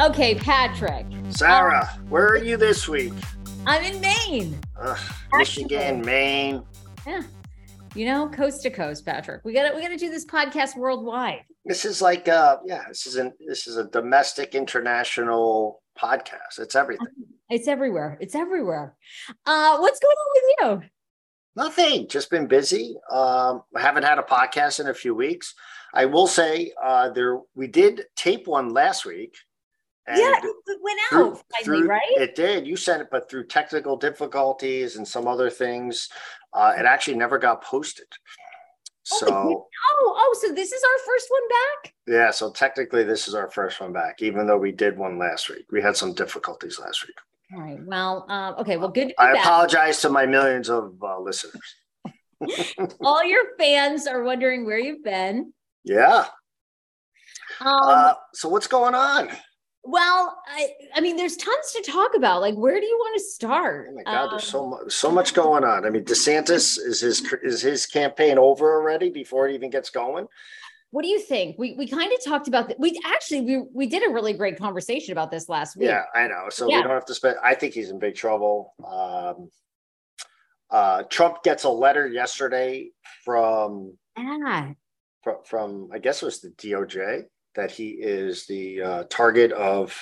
Okay, Patrick. Sarah, um, where are you this week? I'm in Maine. Ugh, Michigan, Maine. Yeah. You know, coast to coast, Patrick. We gotta we gotta do this podcast worldwide. This is like uh yeah, this is an this is a domestic international podcast. It's everything. It's everywhere. It's everywhere. Uh what's going on with you? Nothing. Just been busy. Um, I haven't had a podcast in a few weeks. I will say uh there we did tape one last week and yeah, it went out through, finally, through, right? It did. You sent it, but through technical difficulties and some other things, uh, it actually never got posted. So, oh, oh, so this is our first one back? Yeah, so technically this is our first one back, even though we did one last week. We had some difficulties last week. All right. Well, uh, okay. Well, good. I back. apologize to my millions of uh, listeners. All your fans are wondering where you've been. Yeah. Um, uh, so what's going on? Well, I, I mean, there's tons to talk about. Like, where do you want to start? Oh my God, um, there's so um, much, so much going on. I mean, DeSantis is his is his campaign over already before it even gets going? What do you think? We we kind of talked about that. We actually we we did a really great conversation about this last week. Yeah, I know. So yeah. we don't have to spend. I think he's in big trouble. Um, uh, Trump gets a letter yesterday from yeah. from, from I guess it was the DOJ that he is the uh, target of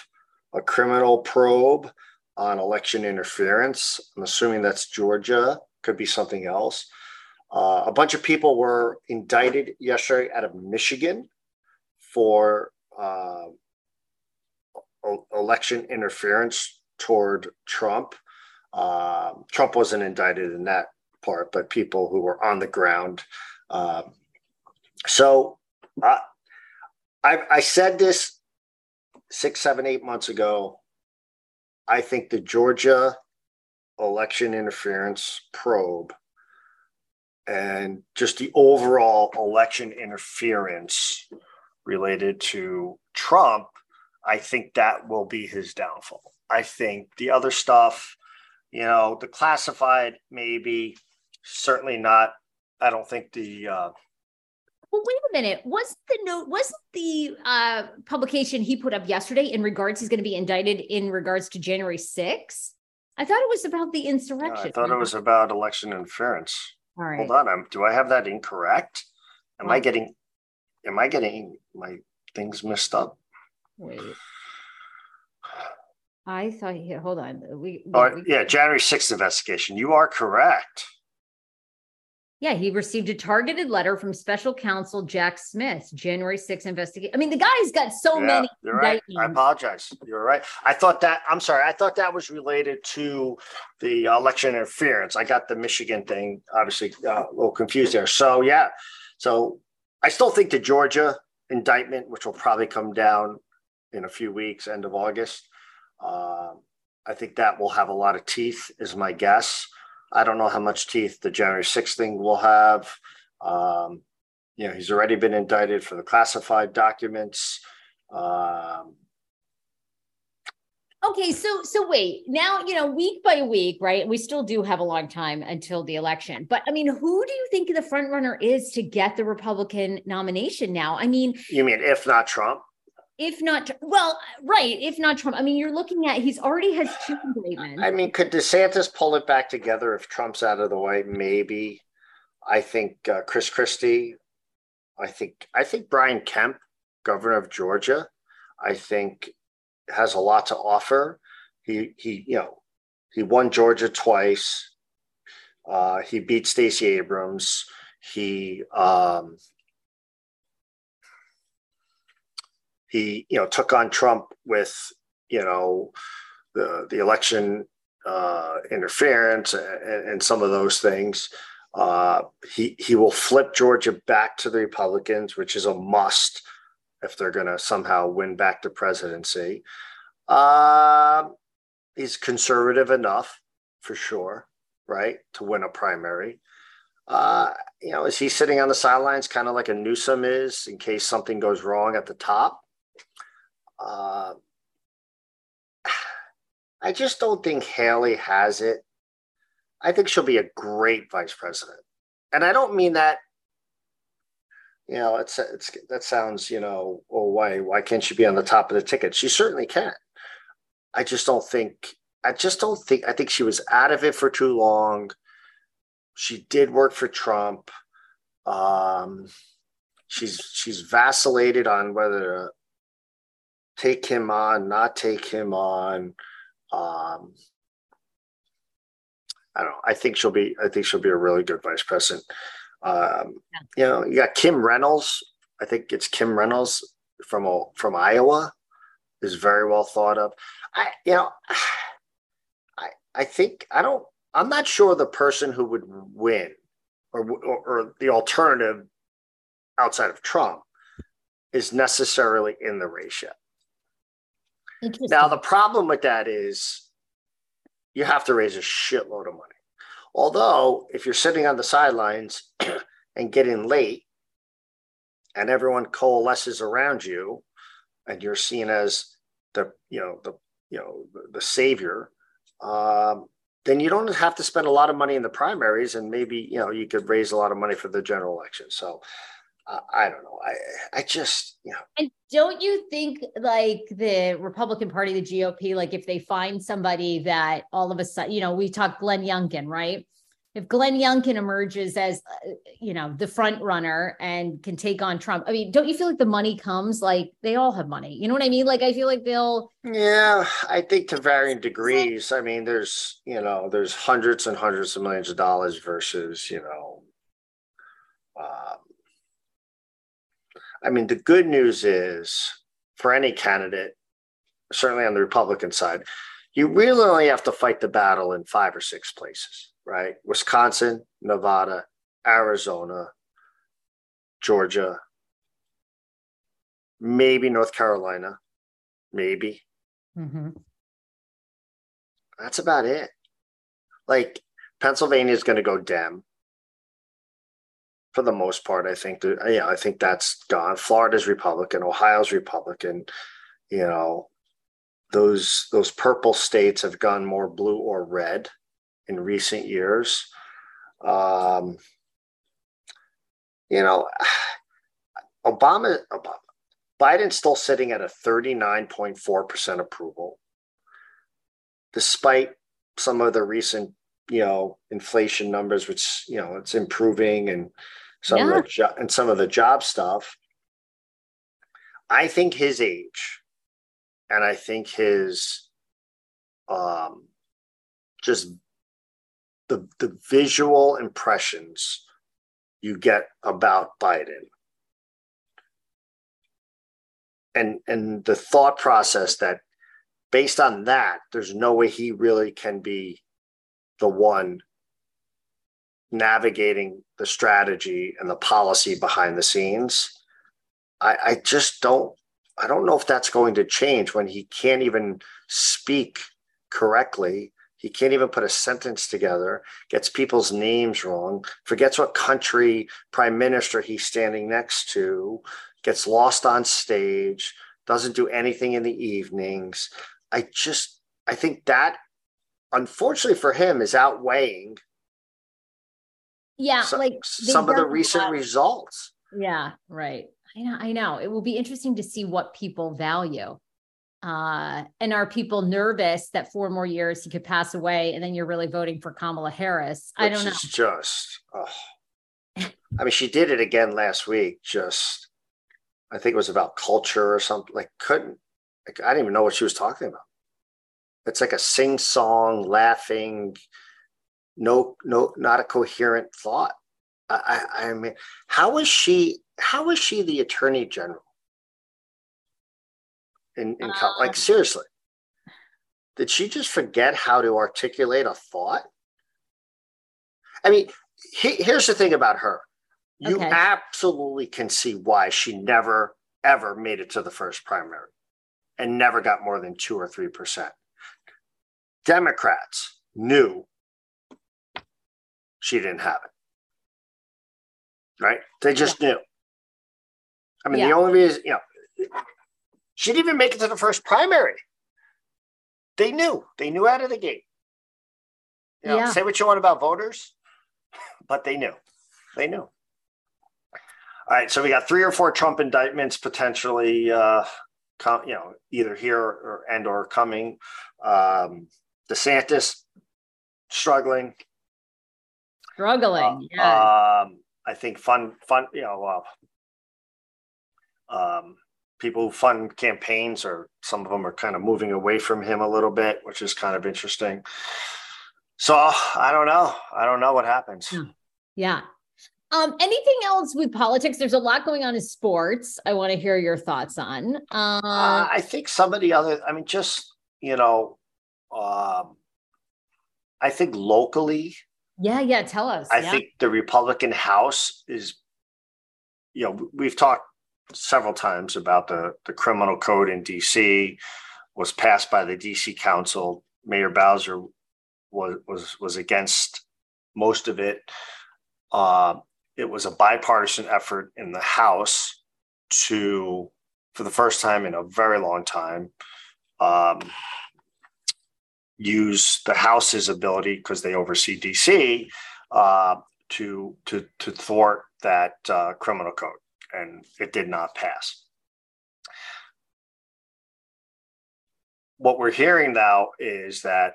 a criminal probe on election interference. I'm assuming that's Georgia, could be something else. Uh, a bunch of people were indicted yesterday out of Michigan for uh, election interference toward Trump. Uh, Trump wasn't indicted in that part, but people who were on the ground. Uh, so uh, I, I said this six, seven, eight months ago. I think the Georgia election interference probe and just the overall election interference related to Trump, I think that will be his downfall. I think the other stuff, you know, the classified, maybe, certainly not. I don't think the uh, well, wait a minute. Wasn't the note, wasn't the uh, publication he put up yesterday in regards he's going to be indicted in regards to January 6th? I thought it was about the insurrection. I thought it was about election interference. All right. Hold on. I'm, do I have that incorrect? Am I getting, am I getting my things messed up? Wait. I thought, yeah, hold on. We, we, oh, we, yeah, January 6th investigation. You are correct. Yeah, he received a targeted letter from special counsel Jack Smith, January 6th investigation. I mean, the guy's got so yeah, many. You're right. I apologize. You're right. I thought that, I'm sorry, I thought that was related to the election interference. I got the Michigan thing, obviously, uh, a little confused there. So, yeah. So I still think the Georgia indictment, which will probably come down in a few weeks, end of August, uh, I think that will have a lot of teeth, is my guess. I don't know how much teeth the January 6th thing will have. Um, you know, he's already been indicted for the classified documents. Um, okay, so so wait, now you know, week by week, right? We still do have a long time until the election, but I mean, who do you think the front runner is to get the Republican nomination now? I mean, you mean if not Trump? If not well right if not trump i mean you're looking at he's already has two indictments i mean could desantis pull it back together if trump's out of the way? Maybe. I think uh, chris christie i think i think brian kemp governor of georgia i think has a lot to offer. He he you know he won georgia twice. Uh, he beat stacey abrams. He um, he you know took on Trump with you know the the election uh, interference and, and, some of those things. Uh, he he will flip Georgia back to the Republicans, which is a must if they're going to somehow win back the presidency. Uh, he's conservative enough, for sure, right, to win a primary. Uh, you know, is he sitting on the sidelines, kind of like a Newsom is, in case something goes wrong at the top? Uh, I just don't think Haley has it. I think she'll be a great vice president. And I don't mean that you know, it's it's that sounds, you know, oh, why why can't she be on the top of the ticket? She certainly can. I just don't think. I just don't think. I think she was out of it for too long. She did work for Trump. Um, she's she's vacillated on whether take him on, not take him on. Um, I don't know. I think she'll be. I think she'll be a really good vice president. Um, yeah. You know, you got Kim Reynolds. I think it's Kim Reynolds from from Iowa. Is very well thought of. I you know, I I think I don't. I'm not sure the person who would win, or or, or the alternative outside of Trump, is necessarily in the race yet. Now the problem with that is you have to raise a shitload of money. Although, if you're sitting on the sidelines and getting late, and everyone coalesces around you, and you're seen as the you know the you know the, the savior, um, then you don't have to spend a lot of money in the primaries, and maybe you know you could raise a lot of money for the general election. So I don't know. I I just you know. And don't you think like the Republican Party, the GOP, like if they find somebody that all of a sudden, you know, we talk Glenn Youngkin, right? If Glenn Youngkin emerges as, uh, you know, the front runner and can take on Trump, I mean, don't you feel like the money comes? Like they all have money. You know what I mean? Like I feel like they'll. Yeah, I think to varying degrees. I mean, there's you know, there's hundreds and hundreds of millions of dollars versus you know. Um, I mean, the good news is for any candidate, certainly on the Republican side, you really only have to fight the battle in five or six places, right? Wisconsin, Nevada, Arizona, Georgia, maybe North Carolina, maybe. Mm-hmm. That's about it. Like Pennsylvania is going to go Dem for the most part. I think that yeah, I think that's gone. Florida's Republican, Ohio's Republican. You know, those those purple states have gone more blue or red in recent years. Um, you know, Obama, Obama, Biden's still sitting at a 39.4% approval, despite some of the recent, you know, inflation numbers, which, you know, it's improving and some yeah. of the jo- and some of the job stuff. I think his age, and I think his, um, just the the visual impressions you get about Biden, and and the thought process that based on that, there's no way he really can be the one navigating the strategy and the policy behind the scenes. I, I just don't I don't know if that's going to change when he can't even speak correctly. He can't even put a sentence together, gets people's names wrong, forgets what country prime minister he's standing next to, gets lost on stage, doesn't do anything in the evenings. I just, I think that, unfortunately for him, is outweighing yeah some, like some of the recent results. Yeah right. I know i know. It will be interesting to see what people value. Uh, and are people nervous that four more years he could pass away and then you're really voting for kamala harris? Which i don't know. just oh. i mean she did it again last week just i think it was about culture or something like couldn't like, i didn't even know what she was talking about. It's like a sing song laughing no no not a coherent thought. I, I, I mean how is she how is she the attorney general? In, in um, like seriously. Did she just forget how to articulate a thought? I mean he, here's the thing about her. You okay. absolutely can see why she never ever made it to the first primary and never got more than two or three percent. Democrats knew she didn't have it. Right? They just yeah. knew. I mean, yeah. the only reason, you know, she didn't even make it to the first primary. They knew. They knew out of the gate. You know, yeah. say what you want about voters, but they knew. They knew. All right, so we got three or four Trump indictments potentially, uh, come, you know, either here or and or coming. Um, DeSantis struggling. Struggling. Uh, yeah. Um, I think fun, fun, you know, uh, um, people who fund campaigns or some of them are kind of moving away from him a little bit, which is kind of interesting. So I don't know. I don't know what happens. Yeah. Um, anything else with politics? There's a lot going on in sports. I want to hear your thoughts on. Uh, uh, I think some of the other, I mean, just, you know, um, I think locally. Yeah, yeah. Tell us. I yeah. think the Republican House is, you know, we've talked several times about the, the criminal code in DC was passed by the DC Council. Mayor Bowser was was was against most of it. Uh, it was a bipartisan effort in the House to, for the first time in a very long time, um, use the House's ability because they oversee DC uh, to to to thwart that uh, criminal code, and it did not pass. What we're hearing now is that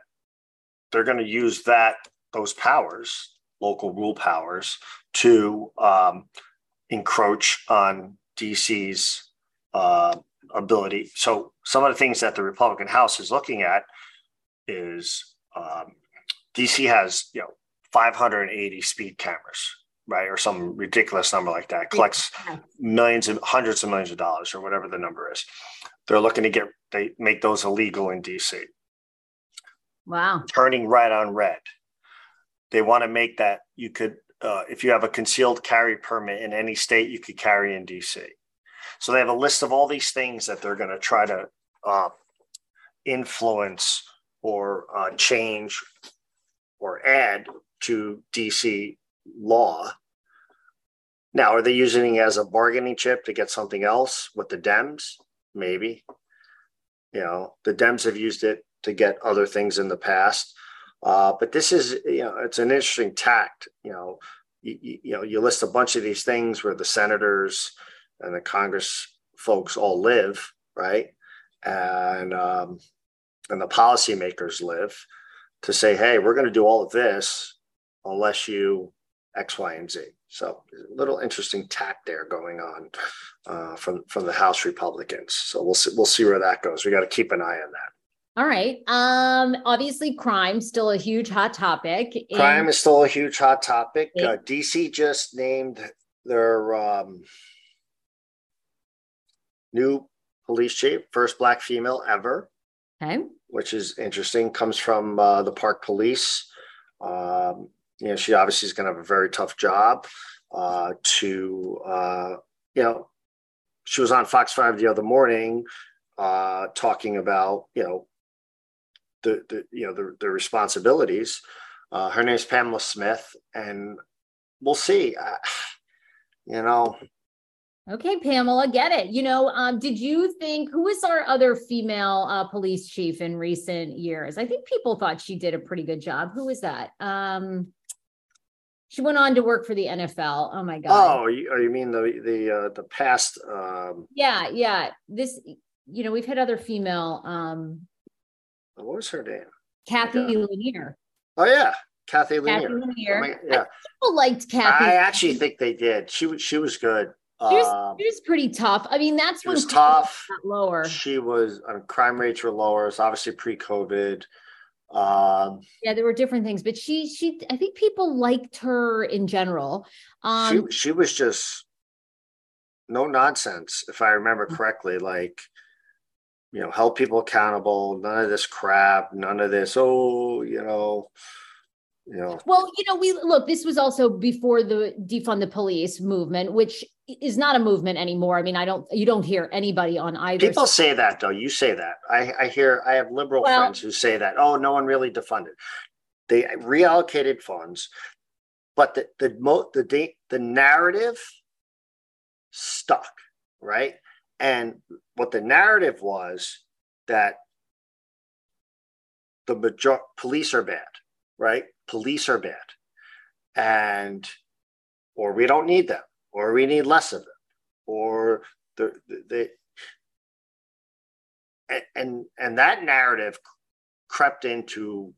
they're going to use that those powers, local rule powers, to um, encroach on DC's uh, ability. So some of the things that the Republican House is looking at is um, DC has you know 580 speed cameras, right, or some ridiculous number like that. Collects millions and hundreds of millions of dollars, or whatever the number is. They're looking to get they make those illegal in DC. Wow. Turning right on red. They want to make that you could, uh, if you have a concealed carry permit in any state, you could carry in DC. So they have a list of all these things that they're going to try to uh, influence or uh, change or add to DC law. Now, are they using it as a bargaining chip to get something else with the Dems? Maybe. You know, the Dems have used it to get other things in the past. Uh, but this is, you know, it's an interesting tact. You know, you, you, know, you list a bunch of these things where the senators and the Congress folks all live, right? And um, and the policymakers live to say, hey, we're going to do all of this unless you X, Y, and Z. So a little interesting tact there going on uh, from from the House Republicans. So we'll see, we'll see where that goes. We got to keep an eye on that. All right. Um, obviously, crime still a huge hot topic. Crime is still a huge hot topic. Uh, DC just named their um, new police chief, first black female ever. Okay. Which is interesting. Comes from uh, the Park Police. Um, you know, she obviously is going to have a very tough job. Uh, to uh, you know, she was on Fox Five the other morning uh, talking about you know the, the you know the, the responsibilities. Uh, her name is Pamela Smith, and we'll see. Uh, you know. Okay, Pamela, get it. You know, um, did you think who was our other female uh, police chief in recent years? I think people thought she did a pretty good job. Who was that? Um, she went on to work for the NFL. Oh my god! Oh, you, oh, you mean the the uh, the past? Um... Yeah, yeah. This, you know, we've had other female um, what was her name? Cathy oh Lanier. Oh yeah, Cathy Lanier. Cathy Lanier. Oh yeah, people liked Cathy. I actually think they did. She was she was good. She was, um, she was pretty tough. I mean, that's when was tough. Lower. She was. Crime rates were lower. It's obviously pre-COVID. Um, yeah, there were different things, but she she I think people liked her in general. Um, she she was just no nonsense, if I remember correctly. Like you know, hold people accountable. None of this crap. None of this. Oh, you know, you know. Well, you know, we look. This was also before the defund the police movement, which is not a movement anymore. I mean, I don't. You don't hear anybody on either. People side. say that though. You say that. I, I hear. I have liberal well, friends who say that. Oh, no one really defunded. They reallocated funds, but the the mo- the the narrative stuck. Right and what the narrative was that the major- police are bad, right? Police are bad. And, or we don't need them. Or we need less of them, or the, the, and and that narrative crept into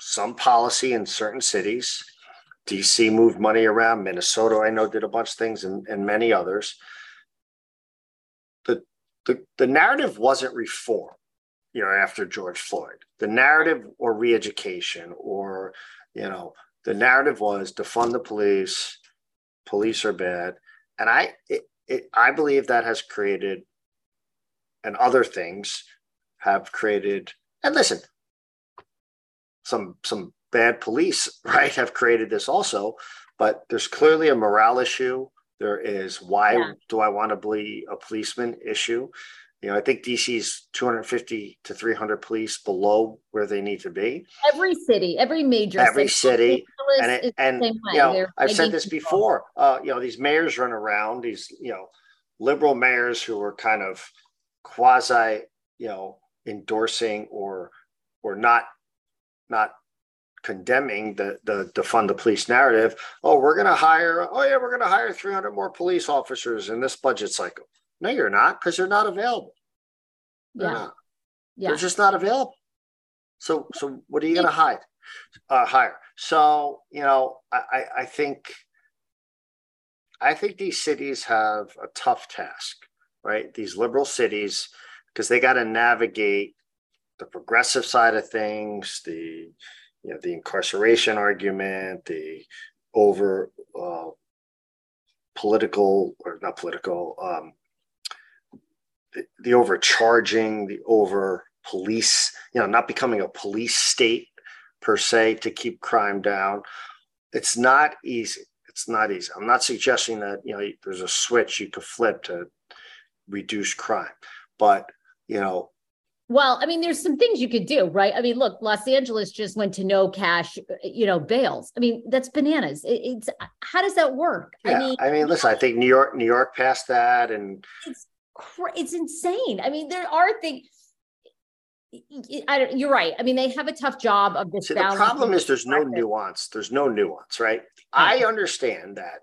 some policy in certain cities. DC moved money around. Minnesota, I know, did a bunch of things, and, and many others. The, the the narrative wasn't reform, you know, after George Floyd. The narrative or re-education or you know, the narrative was defund the police, police are bad, and I it, it, I believe that has created, and other things have created. And listen, some some bad police, right, have created this also. But there's clearly a morale issue. There is why yeah. do I want to be a policeman issue? You know, I think DC's 250 to 300 police below where they need to be. Every city, every major every city, and it, and you know, They're I've said this before. Uh, you know, these mayors run around these you know liberal mayors who are kind of quasi you know endorsing or or not not condemning the the defund the police narrative. Oh, we're going to hire. Oh yeah, we're going to hire 300 more police officers in this budget cycle. No, you're not because they're not available. They're yeah. Not. Yeah. They're just not available. So, so what are you going to hide? Uh, hire. So, you know, I, I think, I think these cities have a tough task, right? These liberal cities, because they got to navigate the progressive side of things, the, you know, the incarceration argument, the over uh, political or not political, um, the, the overcharging, the over police, you know, not becoming a police state per se to keep crime down. It's not easy. It's not easy. I'm not suggesting that, you know, there's a switch you could flip to reduce crime, but, you know, well, I mean, there's some things you could do, right? I mean, look, Los Angeles just went to no cash, you know, bails. I mean, that's bananas. It, it's how does that work? Yeah, I mean, I mean, listen, I think New York, New York passed that, and it's it's insane. I mean, there are things. I don't, you're right. I mean, they have a tough job of this. See, the problem is there's no nuance. There's no nuance, right? I understand that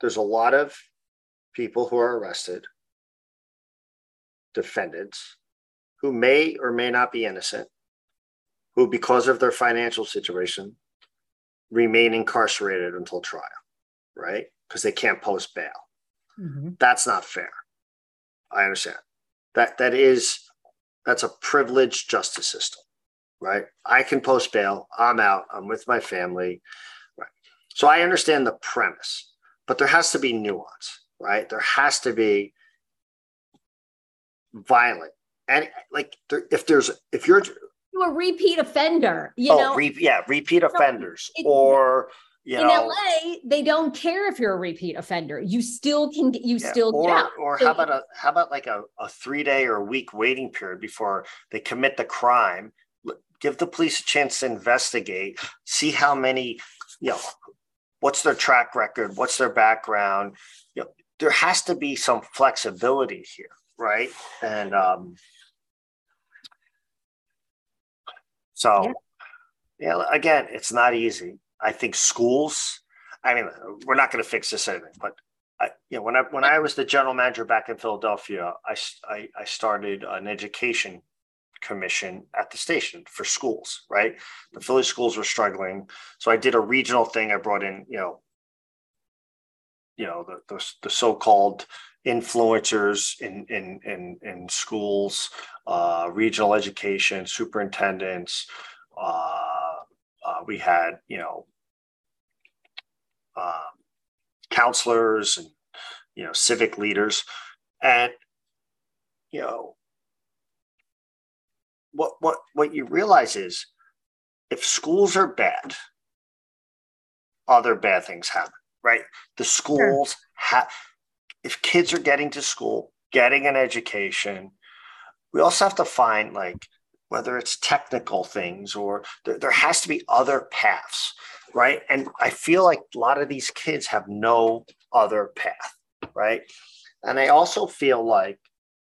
there's a lot of people who are arrested, defendants, who may or may not be innocent, who, because of their financial situation, remain incarcerated until trial, right? Because they can't post bail. Mm-hmm. That's not fair. I understand that that is that's a privileged justice system, right? I can post bail. I'm out. I'm with my family, right? So I understand the premise, but there has to be nuance, right? There has to be violent and like there, if there's if you're a repeat offender, you oh, know, re- yeah, repeat offenders or you in know, LA, they don't care if you're a repeat offender. You still can get you yeah, still or, get out. Or so, how about a how about like a, a three day or a week waiting period before they commit the crime? Give the police a chance to investigate, see how many, you know, what's their track record, what's their background. You know, there has to be some flexibility here, right? And um, so, yeah. yeah, again, it's not easy I think schools. I mean, we're not going to fix this anything, but I, you know, when I when I was the general manager back in Philadelphia, I, I, I started an education commission at the station for schools. Right, the Philly schools were struggling, so I did a regional thing. I brought in, you know, you know, the the, the so-called influencers in in in in schools, uh, regional education superintendents. Uh, uh, we had, you know, uh, counselors and, you know, civic leaders. And, you know, what, what, what you realize is if schools are bad, other bad things happen, right? The schools sure. have, if kids are getting to school, getting an education, we also have to find like whether it's technical things or there, there has to be other paths, right? And I feel like a lot of these kids have no other path, right? And I also feel like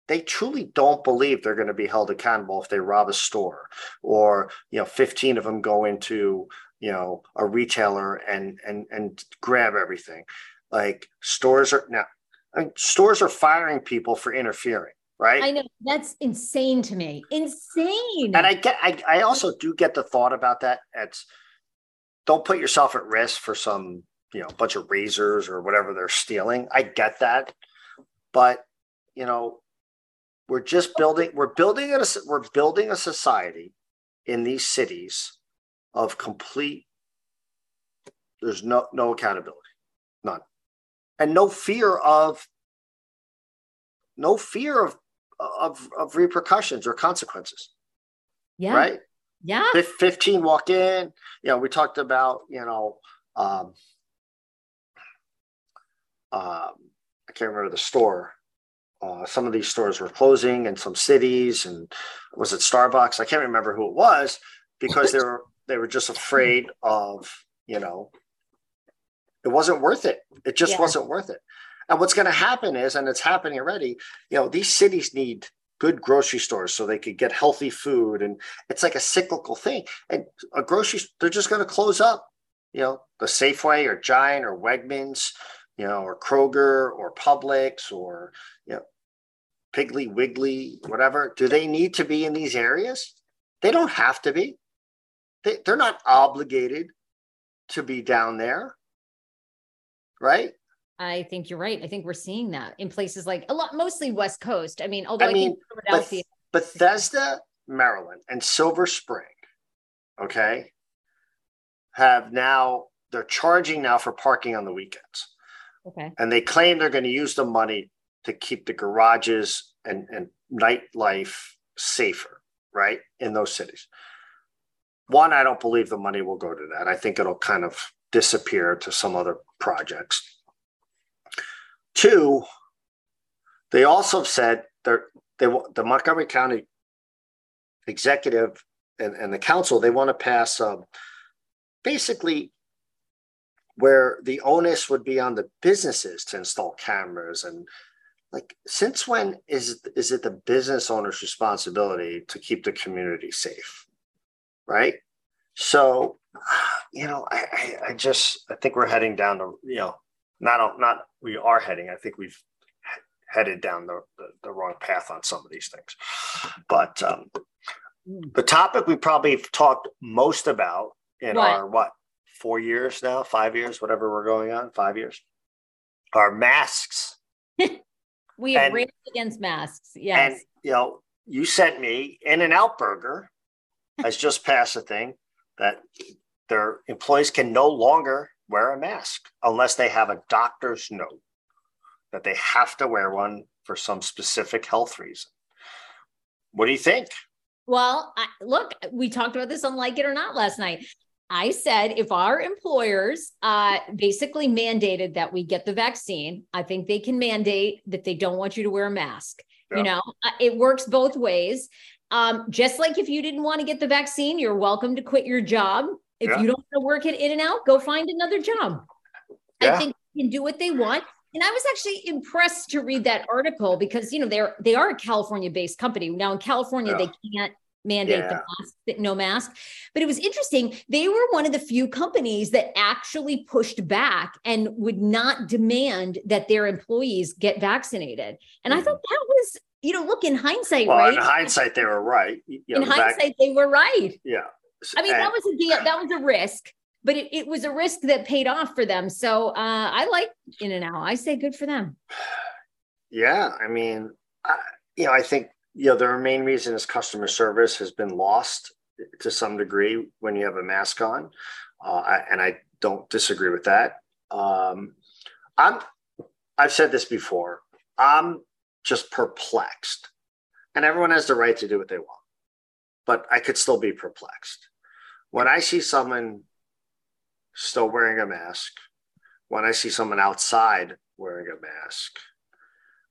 they truly don't believe they're going to be held accountable if they rob a store or you know 15 of them go into you know a retailer and and and grab everything like stores are now I mean, stores are firing people for interfering right I know that's insane to me. Insane. and i get I, I also do get the thought about that it's don't put yourself at risk for some you know bunch of razors or whatever they're stealing. I get that. But you know we're just building we're building a we're building a society in these cities of complete there's no no accountability. None. And no fear of no fear of of, of repercussions or consequences. Yeah. right Yeah. 15 walk in. You know we talked about you know um um i can't remember the store. Uh, some of these stores were closing in some cities and was it starbucks? I can't remember who it was because they were they were just afraid of you know it wasn't worth it. It just Yeah. wasn't worth it. And what's going to happen is and it's happening already you know these cities need good grocery stores so they could get healthy food and it's like a cyclical thing. And a grocery they're just going to close up you know the safeway or giant or wegmans you know or kroger or publix or you know piggly wiggly whatever. Do they need to be in these areas? They don't have to be. They, they're not obligated to be down there right I think you're right. I think we're seeing that in places like a lot, mostly West Coast. I mean, although I I, mean, think Philadelphia, Bethesda, Maryland, and Silver Spring, okay, have now they're charging now for parking on the weekends, okay, and they claim they're going to use the money to keep the garages and and nightlife safer, right, in those cities. One, I don't believe the money will go to that. I think it'll kind of disappear to some other projects. Two, they also said they're they the Montgomery County executive and, and the council they want to pass um, basically where the onus would be on the businesses to install cameras and like since when is is it the business owner's responsibility to keep the community safe right? So you know i i, I just i think we're heading down to you know not not we are heading i think we've headed down the, the, the wrong path on some of these things but um the topic we probably have talked most about in Right. our what four years now five years whatever we're going on five years are masks we have raised against masks. Yes. and you know you sent me in and out burger has just passed a thing that their employees can no longer wear a mask unless they have a doctor's note that they have to wear one for some specific health reason what do you think Well, I, look, we talked about this on Like It or Not last night. I said if our employers uh, basically mandated that we get the vaccine, I think they can mandate that they don't want you to wear a mask. Yeah. You know, Uh, it works both ways. Um, just like if you didn't want to get the vaccine, you're welcome to quit your job. If Yeah. you don't want to work at In and Out, go find another job. I think they can do what they want. And I was actually impressed to read that article because you know they're they are a California based company. Now in California, Yeah. they can't mandate the mask, no mask. But it was interesting. They were one of the few companies that actually pushed back and would not demand that their employees get vaccinated. And I Mhm. thought that was, you know, look in hindsight, well right? in hindsight they were right You know, in the vac- hindsight, they were right. yeah I mean, that was a deal, that was a risk, but it, it was a risk that paid off for them. So uh, I like In and Out. I say good for them. Yeah, I mean, I, you know, I think you know the main reason is customer service has been lost to some degree when you have a mask on, uh, and I don't disagree with that. Um, I'm, I've said this before. I'm just perplexed, and everyone has the right to do what they want, but I could still be perplexed when I see someone still wearing a mask, when I see someone outside wearing a mask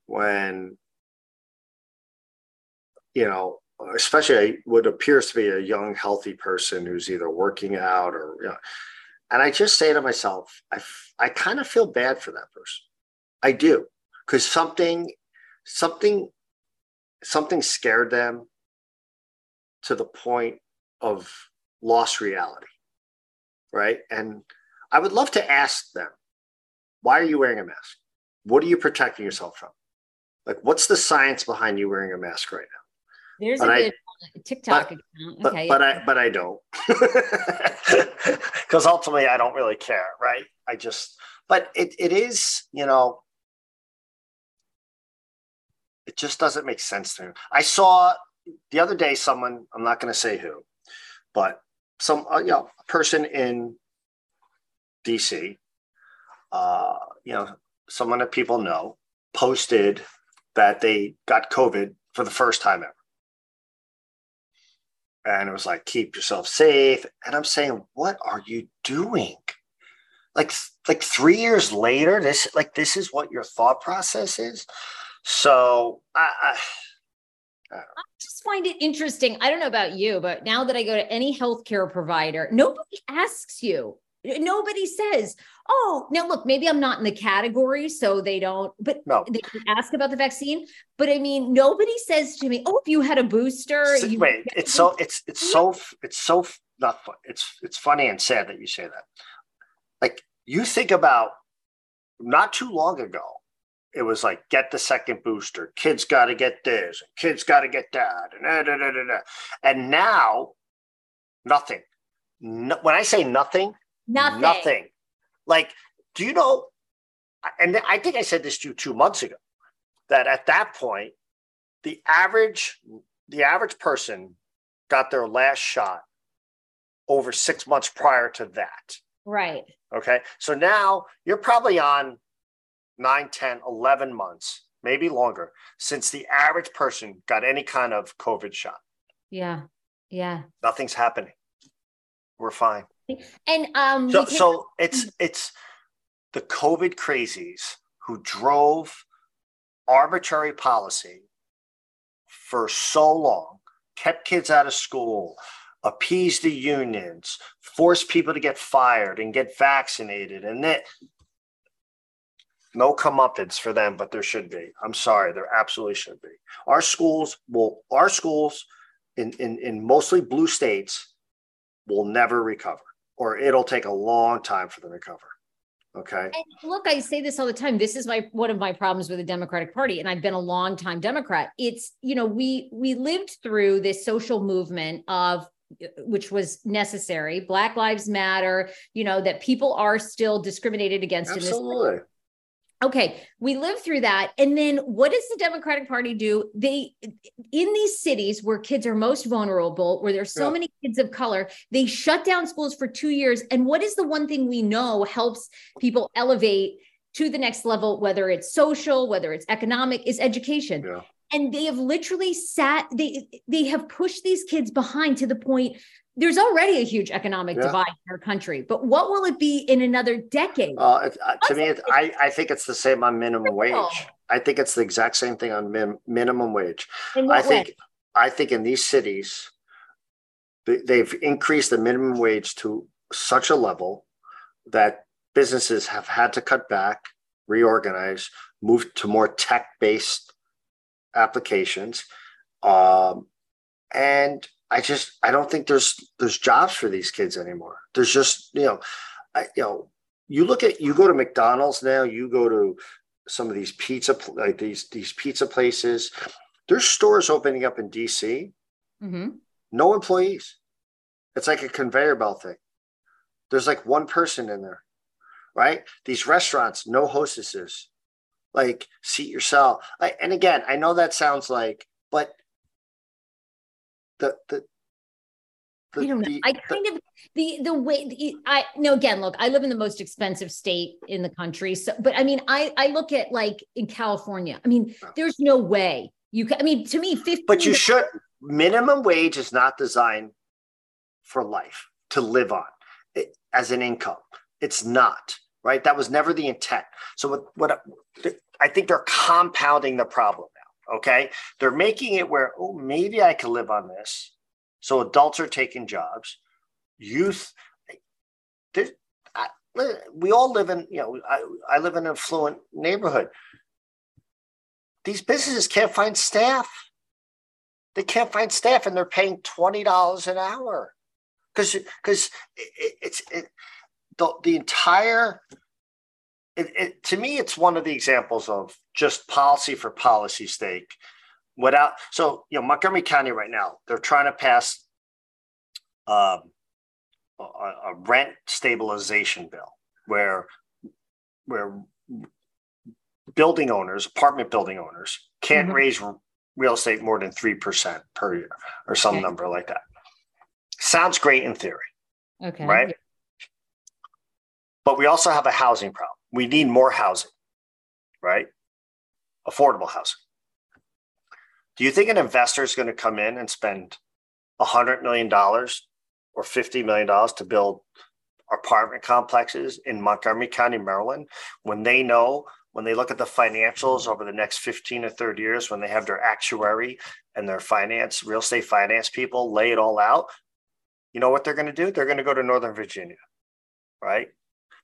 when you know especially what appears to be a young healthy person who's either working out or you know and i just say to myself i, f- I kind of feel bad for that person. I do because something something something scared them to the point of lost reality right? And I would love to ask them, why are you wearing a mask? What are you protecting yourself from? Like, what's the science behind you wearing a mask right now? There's but a I, good TikTok but, account. Okay. But, but I but I don't. Because ultimately I don't really care, right? I just but it it is, you know, it just doesn't make sense to me. I saw the other day someone, I'm not going to say who, but some uh, you know, person in DC, uh, you know, someone that people know posted that they got COVID for the first time ever. And it was like, keep yourself safe. And I'm saying, what are you doing? Like, like three years later, this like this is what your thought process is. So I, I I just find it interesting. I don't know about you, but now that I go to any healthcare provider, nobody asks you. Nobody says, "Oh, now look, maybe I'm not in the category, so they don't." But no. they ask about the vaccine. But I mean, nobody says to me, "Oh, if you had a booster." So, wait, it's so it's it's so it's so not fun. It's it's funny and sad that you say that. Like you think about not too long ago, it was like get the second booster. Kids got to get this. Kids got to get that. And, da, da, da, and now, nothing. No, when I say nothing, nothing, nothing. Like, do you know? And I think I said this to you two months ago that at that point, the average the average person got their last shot over six months prior to that. Right. Okay. So now you're probably on 9, 10, 11 months, maybe longer, since the average person got any kind of COVID shot. Yeah. Yeah. Nothing's happening. We're fine. And um so, so it's it's the COVID crazies who drove arbitrary policy for so long, kept kids out of school, appeased the unions, forced people to get fired and get vaccinated, and that no comeuppance for them, but there should be. I'm sorry, there absolutely should be. Our schools will, our schools in, in, in mostly blue states will never recover, or it'll take a long time for them to recover. Okay. And look, I say this all the time. This is my one of my problems with the Democratic Party, and I've been a long time Democrat. It's you know we we lived through this social movement of which was necessary. Black Lives Matter. You know that people are still discriminated against Absolutely. in this Okay, we live through that. And then what does the Democratic Party do? They, in these cities where kids are most vulnerable, where there's so yeah. many kids of color, they shut down schools for two years. And what is the one thing we know helps people elevate to the next level, whether it's social, whether it's economic, is education. Yeah. And they have literally sat, they they have pushed these kids behind to the point there's already a huge economic yeah. divide in our country, but what will it be in another decade? Uh, uh, to me, I, I think it's the same on minimum wage. I think it's the exact same thing on min, minimum wage. I think way? I think in these cities, they've increased the minimum wage to such a level that businesses have had to cut back, reorganize, move to more tech-based applications, um, and I just I don't think there's there's jobs for these kids anymore. There's just you know, I, you know, you look at you go to McDonald's now, you go to some of these pizza like these these pizza places. There's stores opening up in DC. Mm-hmm. No employees. It's like a conveyor belt thing. There's like one person in there, right? These restaurants, no hostesses. Like seat yourself. Like, and again, I know that sounds like, but the the I don't know. The, I kind the, of the the way the, I no again look. I live in the most expensive state in the country, so but I mean I I look at like in California. I mean, there's no way you can. I mean, to me, fifty. But you should. Minimum wage is not designed for life to live on it, as an income. It's not right. That was never the intent. So what what I think they're compounding the problem Okay. They're making it where, oh, maybe I can live on this. So adults are taking jobs. Youth, I, we all live in, you know, I, I live in an affluent neighborhood. These businesses can't find staff. They can't find staff and they're paying $20 an hour. because because it, it's it, the the entire. It, it, to me, it's one of the examples of just policy for policy's sake. Without so you know Montgomery County right now, they're trying to pass um, a, a rent stabilization bill where where building owners, apartment building owners, can't mm-hmm. raise real estate more than 3% per year or some okay. number like that. Sounds great in theory. Okay. Right. But we also have a housing problem. We need more housing, right? Affordable housing. Do you think an investor is going to come in and spend $100 million or $50 million to build apartment complexes in Montgomery County, Maryland, when they know when they look at the financials over the next 15 or 30 years, when they have their actuary and their finance, real estate finance people lay it all out, you know what they're going to do? They're going to go to Northern Virginia, right?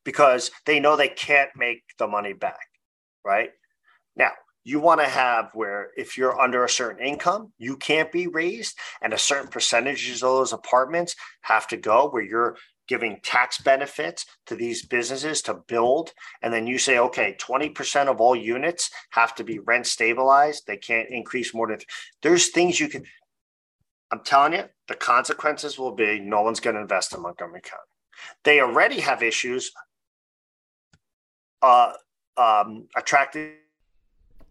Because they know they can't make the money back, right? Now, you want to have where if you're under a certain income, you can't be raised, and a certain percentage of those apartments have to go where you're giving tax benefits to these businesses to build and then you say okay 20% of all units have to be rent stabilized. They can't increase more than there's things you can i'm telling you the consequences will be no one's going to invest in montgomery county. They already have issues uh um attracting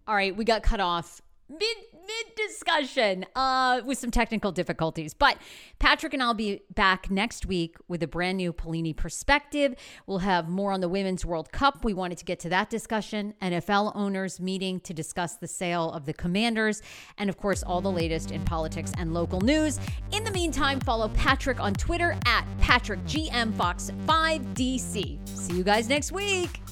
all right we got cut off mid mid discussion uh, with some technical difficulties. But Patrick and I'll be back next week with a brand new Paolini perspective. We'll have more on the Women's World Cup. We wanted to get to that discussion. NFL owners meeting to discuss the sale of the Commanders, and of course, all the latest in politics and local news. In the meantime, follow Patrick on Twitter at PatrickGMFox5DC. See you guys next week.